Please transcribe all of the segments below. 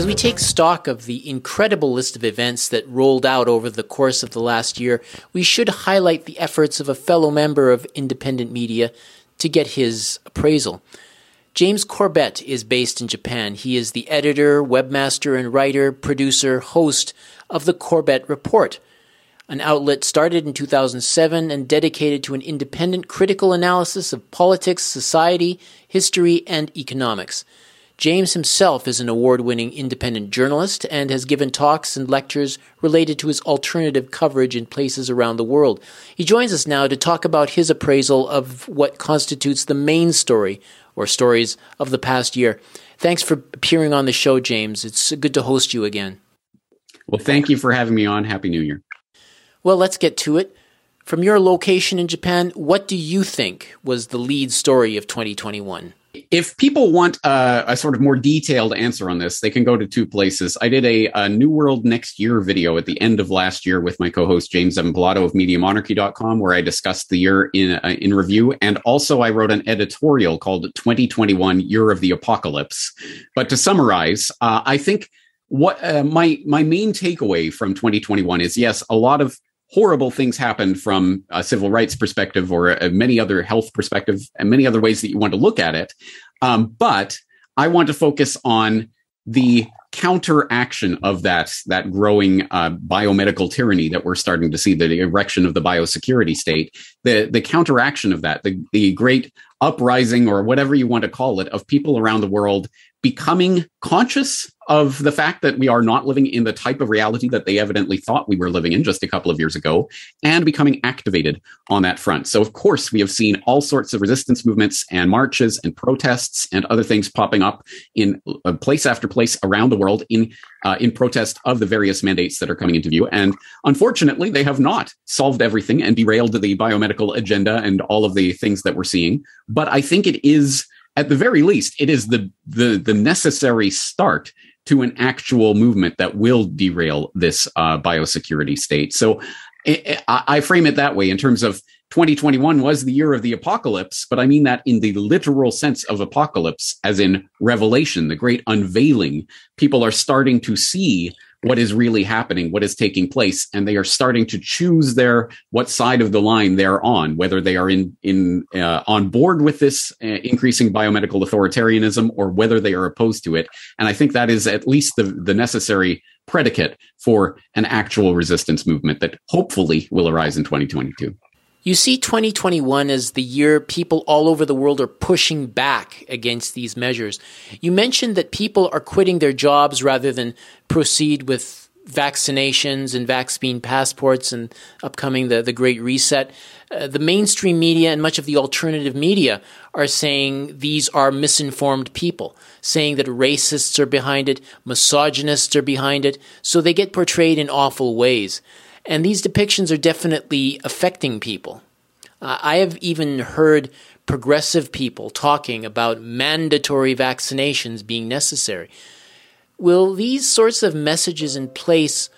As we take stock of the incredible list of events that rolled out over the course of the last year, we should highlight the efforts of a fellow member of independent media to get his appraisal. James Corbett is based in Japan. He is the editor, webmaster, and writer, producer, host of the Corbett Report, an outlet started in 2007 and dedicated to an independent critical analysis of politics, society, history, and economics. James himself is an award winning independent journalist and has given talks and lectures related to his alternative coverage in places around the world. He joins us now to talk about his appraisal of what constitutes the main story or stories of the past year. Thanks for appearing on the show, James. It's good to host you again. Well, thank you for having me on. Happy New Year. Well, let's get to it. From your location in Japan, what do you think was the lead story of 2021? If people want a, a, sort of more detailed answer on this, they can go to two places. I did a, a, New World Next Year video at the end of last year with my co-host James Evan Pilato of MediaMonarchy.com, where I discussed the year in uh, in review, and also I wrote an editorial called 2021 Year of the Apocalypse. But to summarize, uh, I think what uh, my my main takeaway from 2021 is yes, a lot of horrible things happened from a civil rights perspective or a, many other health perspective and many other ways that you want to look at it. Um, but I want to focus on the counteraction of that that growing uh, biomedical tyranny that we're starting to see the erection of the biosecurity state the the counteraction of that the the great uprising or whatever you want to call it of people around the world becoming conscious of the fact that we are not living in the type of reality that they evidently thought we were living in just a couple of years ago and becoming activated on that front. So, of course, we have seen all sorts of resistance movements and marches and protests and other things popping up in uh, place after place around the world in uh, in protest of the various mandates that are coming into view. And unfortunately, they have not solved everything and derailed the biomedical agenda and all of the things that we're seeing. But I think it is at the very least, it is the the the necessary start to an actual movement that will derail this uh, biosecurity state. So it, I, I frame it that way in terms of 2021 was the year of the apocalypse, but I mean that in the literal sense of apocalypse, as in revelation, the great unveiling. People are starting to see what is really happening, what is taking place, and they are starting to choose their what side of the line they're on, whether they are in in uh, on board with this uh, increasing biomedical authoritarianism or whether they are opposed to it. And I think that is at least the the necessary predicate for an actual resistance movement that hopefully will arise in 2022. You see 2021 as the year people all over the world are pushing back against these measures. You mentioned that people are quitting their jobs rather than proceed with vaccinations and vaccine passports and upcoming the, the Great Reset. Uh, the mainstream media and much of the alternative media are saying these are misinformed people, saying that racists are behind it, misogynists are behind it, so they get portrayed in awful ways. And these depictions are definitely affecting people. Uh, I have even heard progressive people talking about mandatory vaccinations being necessary. Will these sorts of messages in place,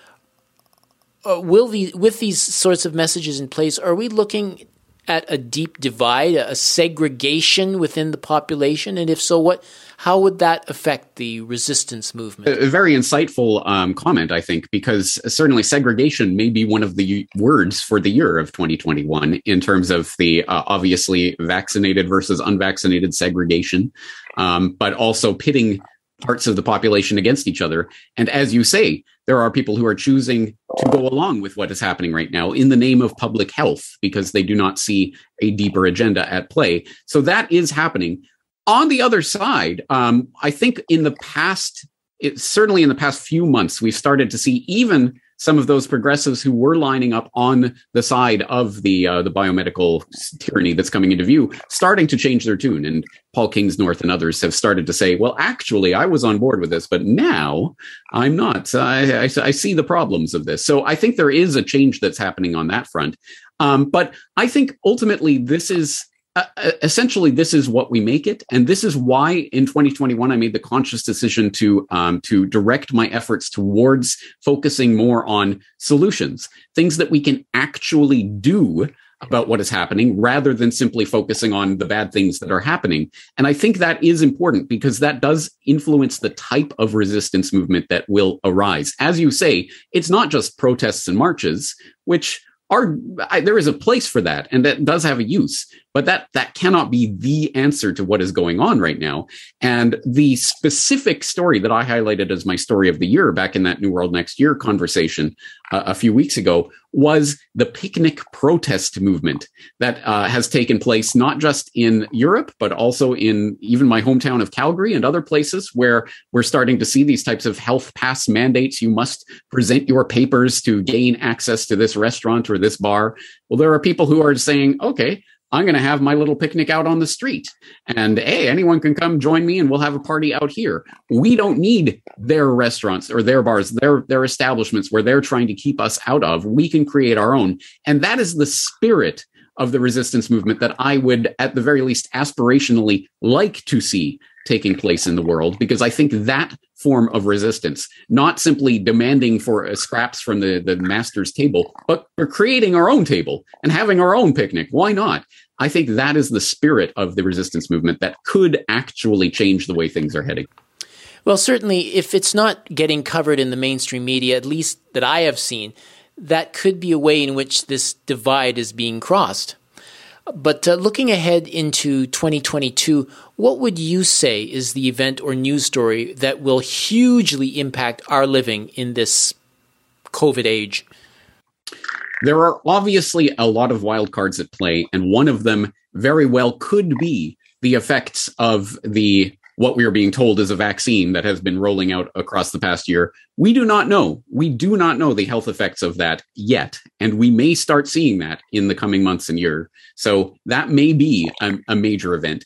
uh, will the, with these sorts of messages in place, are we looking at a deep divide, a segregation within the population? And if so, what how would that affect the resistance movement? A very insightful um, comment, I think, because certainly segregation may be one of the words for the year of 2021 in terms of the uh, obviously vaccinated versus unvaccinated segregation, um, but also pitting parts of the population against each other. And as you say, there are people who are choosing to go along with what is happening right now in the name of public health because they do not see a deeper agenda at play. So that is happening. On the other side, um, I think in the past, it, certainly in the past few months, we've started to see even some of those progressives who were lining up on the side of the uh, the biomedical tyranny that's coming into view, starting to change their tune. And Paul Kingsnorth and others have started to say, "Well, actually, I was on board with this, but now I'm not. I, I, I see the problems of this." So I think there is a change that's happening on that front. Um, but I think ultimately this is uh, uh, essentially this is what we make it and this is why in 2021 i made the conscious decision to um, to direct my efforts towards focusing more on solutions things that we can actually do about what is happening rather than simply focusing on the bad things that are happening. And I think that is important because that does influence the type of resistance movement that will arise. As you say, it's not just protests and marches, which are I, there is a place for that and that does have a use but that that cannot be the answer to what is going on right now. And the specific story that i highlighted as my story of the year back in that new world next year conversation uh, a few weeks ago was the picnic protest movement that uh, has taken place not just in europe but also in even my hometown of calgary and other places where we're starting to see these types of health pass mandates. You must present your papers to gain access to this restaurant or this bar. Well there are people who are saying okay I'm going to have my little picnic out on the street. And hey, anyone can come join me and we'll have a party out here. We don't need their restaurants or their bars, their, their establishments where they're trying to keep us out of. We can create our own. And that is the spirit of the resistance movement that I would, at the very least, aspirationally like to see taking place in the world, because I think that form of resistance, not simply demanding for uh, scraps from the, the master's table, but for creating our own table and having our own picnic. Why not? I think that is the spirit of the resistance movement that could actually change the way things are heading. Well, certainly, if it's not getting covered in the mainstream media, at least that I have seen, that could be a way in which this divide is being crossed. But uh, looking ahead into 2022, what would you say is the event or news story that will hugely impact our living in this COVID age? There are obviously a lot of wild cards at play, and one of them very well could be the effects of the what we are being told is a vaccine that has been rolling out across the past year. We do not know. We do not know the health effects of that yet. And we may start seeing that in the coming months and year. So that may be a, a major event.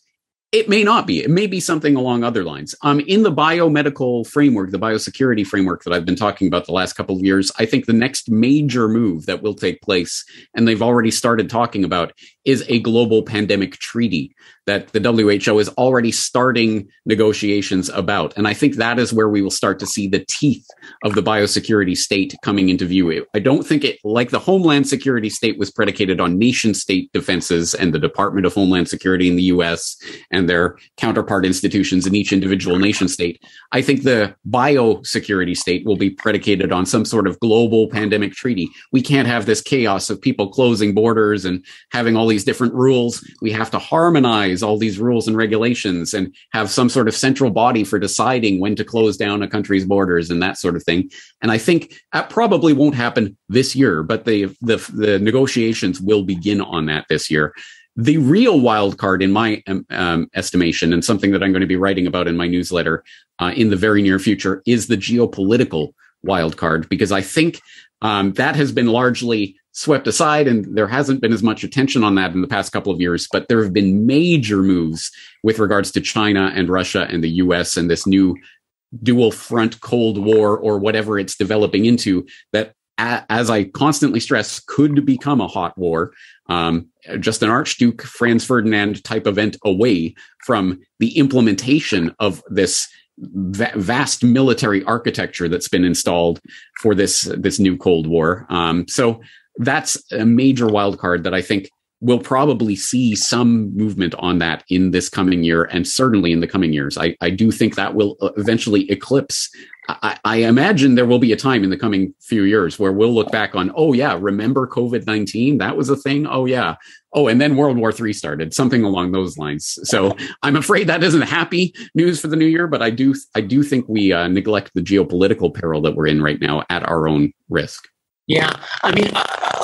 It may not be. It may be something along other lines. Um, in the biomedical framework, the biosecurity framework that I've been talking about the last couple of years, I think the next major move that will take place, and they've already started talking about, is a global pandemic treaty that the WHO is already starting negotiations about. And I think that is where we will start to see the teeth of the biosecurity state coming into view. I don't think it, like the Homeland Security state was predicated on nation state defenses and the Department of Homeland Security in the US and their counterpart institutions in each individual nation state. I think the biosecurity state will be predicated on some sort of global pandemic treaty. We can't have this chaos of people closing borders and having all these different rules. We have to harmonize all these rules and regulations and have some sort of central body for deciding when to close down a country's borders and that sort of thing. And I think that probably won't happen this year, but the the, the negotiations will begin on that this year. The real wild card, in my um, um, estimation, and something that I'm going to be writing about in my newsletter uh, in the very near future, is the geopolitical wild card, because I think um, that has been largely swept aside and there hasn't been as much attention on that in the past couple of years but there have been major moves with regards to China and Russia and the US and this new dual front cold war or whatever it's developing into that as I constantly stress could become a hot war um, just an archduke Franz Ferdinand type event away from the implementation of this vast military architecture that's been installed for this this new Cold War. Um, so that's a major wild card that I think we'll probably see some movement on that in this coming year and certainly in the coming years. I, I do think that will uh, eventually eclipse. I, I imagine there will be a time in the coming few years where we'll look back on, oh, yeah, remember COVID 19? That was a thing. Oh, yeah. Oh, and then World War III started, something along those lines. So I'm afraid that isn't happy news for the new year, but I do, I do think we uh, neglect the geopolitical peril that we're in right now at our own risk. Yeah, I mean, uh,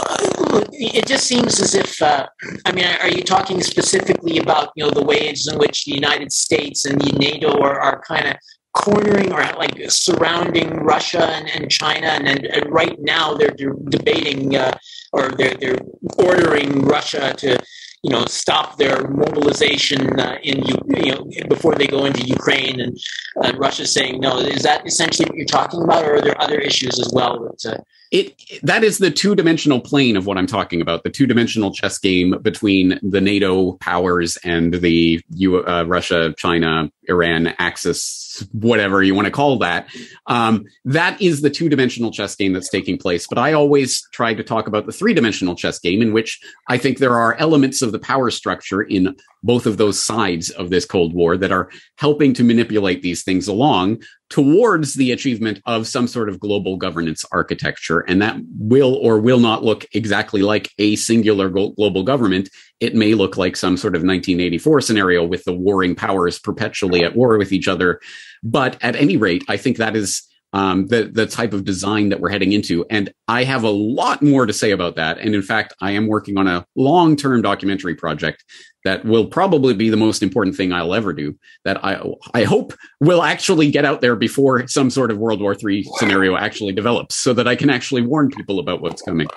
it just seems as if. Uh, I mean, are you talking specifically about you know the ways in which the United States and the NATO are, are kind of cornering or like surrounding Russia and, and China, and, and, right now they're debating uh, or they're they're ordering Russia to you know stop their mobilization uh, in you know before they go into Ukraine and uh, Russia saying no. Is that essentially what you're talking about, or are there other issues as well? That, uh, it that is the two dimensional plane of what I'm talking about. The two dimensional chess game between the NATO powers and the uh, Russia, China, Iran axis, whatever you want to call that. Um, that is the two dimensional chess game that's taking place. But I always try to talk about the three dimensional chess game in which I think there are elements of the power structure in both of those sides of this Cold War that are helping to manipulate these things along towards the achievement of some sort of global governance architecture. And that will or will not look exactly like a singular global government. It may look like some sort of 1984 scenario with the warring powers perpetually at war with each other. But at any rate, I think that is um, the the type of design that we're heading into. And I have a lot more to say about that. And in fact, I am working on a long term documentary project that will probably be the most important thing I'll ever do. That I I hope will actually get out there before some sort of World War III scenario actually develops, so that I can actually warn people about what's coming.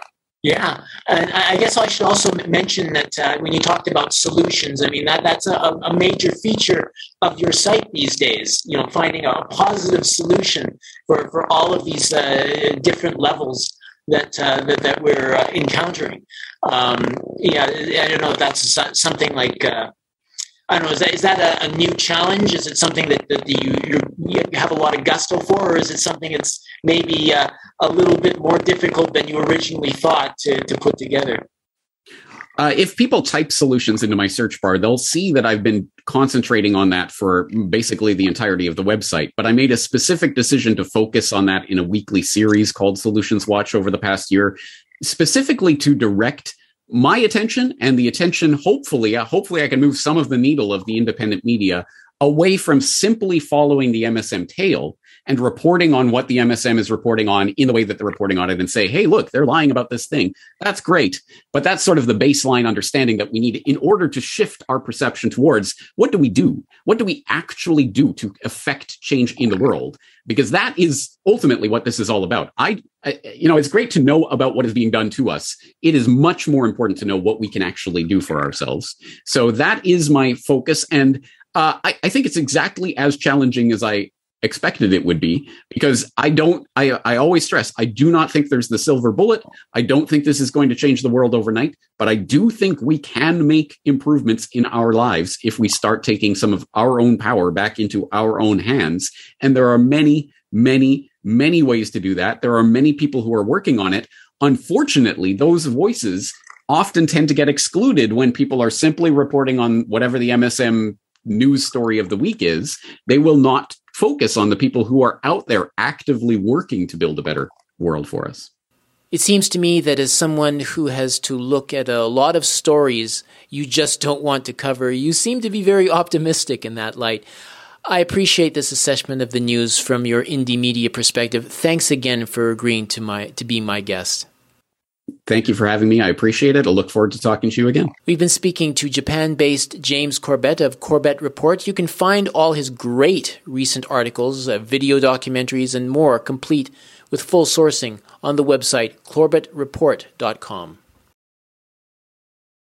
Yeah, and I guess I should also mention that uh, when you talked about solutions, I mean that that's a, a, major feature of your site these days. You know, finding a positive solution for for all of these uh, different levels that uh, that, that, we're uh, encountering. Um, yeah, I don't know if that's something like uh, I don't know. Is that is that a, a, new challenge? Is it something that, that you you have a lot of gusto for, or is it something that's maybe uh, a little bit more difficult than you originally thought to, to put together? Uh, if people type solutions into my search bar, they'll see that I've been concentrating on that for basically the entirety of the website. But I made a specific decision to focus on that in a weekly series called Solutions Watch over the past year, specifically to direct my attention and the attention, hopefully, uh, hopefully I can move some of the needle of the independent media away from simply following the MSM tail and reporting on what the MSM is reporting on in the way that they're reporting on it and say, hey, look, they're lying about this thing. That's great. But that's sort of the baseline understanding that we need in order to shift our perception towards what do we do? What do we actually do to affect change in the world? Because that is ultimately what this is all about. I, I you know, it's great to know about what is being done to us. It is much more important to know what we can actually do for ourselves. So that is my focus. And uh, I, I, think it's exactly as challenging as I expected it would be because I don't, I, I always stress, I do not think there's the silver bullet. I don't think this is going to change the world overnight, but I do think we can make improvements in our lives if we start taking some of our own power back into our own hands. And there are many, many, many ways to do that. There are many people who are working on it. Unfortunately, those voices often tend to get excluded when people are simply reporting on whatever the MSM news story of the week is. They will not focus on the people who are out there actively working to build a better world for us. It seems to me that as someone who has to look at a lot of stories you just don't want to cover, you seem to be very optimistic in that light. I appreciate this assessment of the news from your indie media perspective. Thanks again for agreeing to my to be my guest. Thank you for having me. I appreciate it. I look forward to talking to you again. We've been speaking to Japan based James Corbett of Corbett Report. You can find all his great recent articles, uh, video documentaries, and more complete with full sourcing on the website corbettreport.com.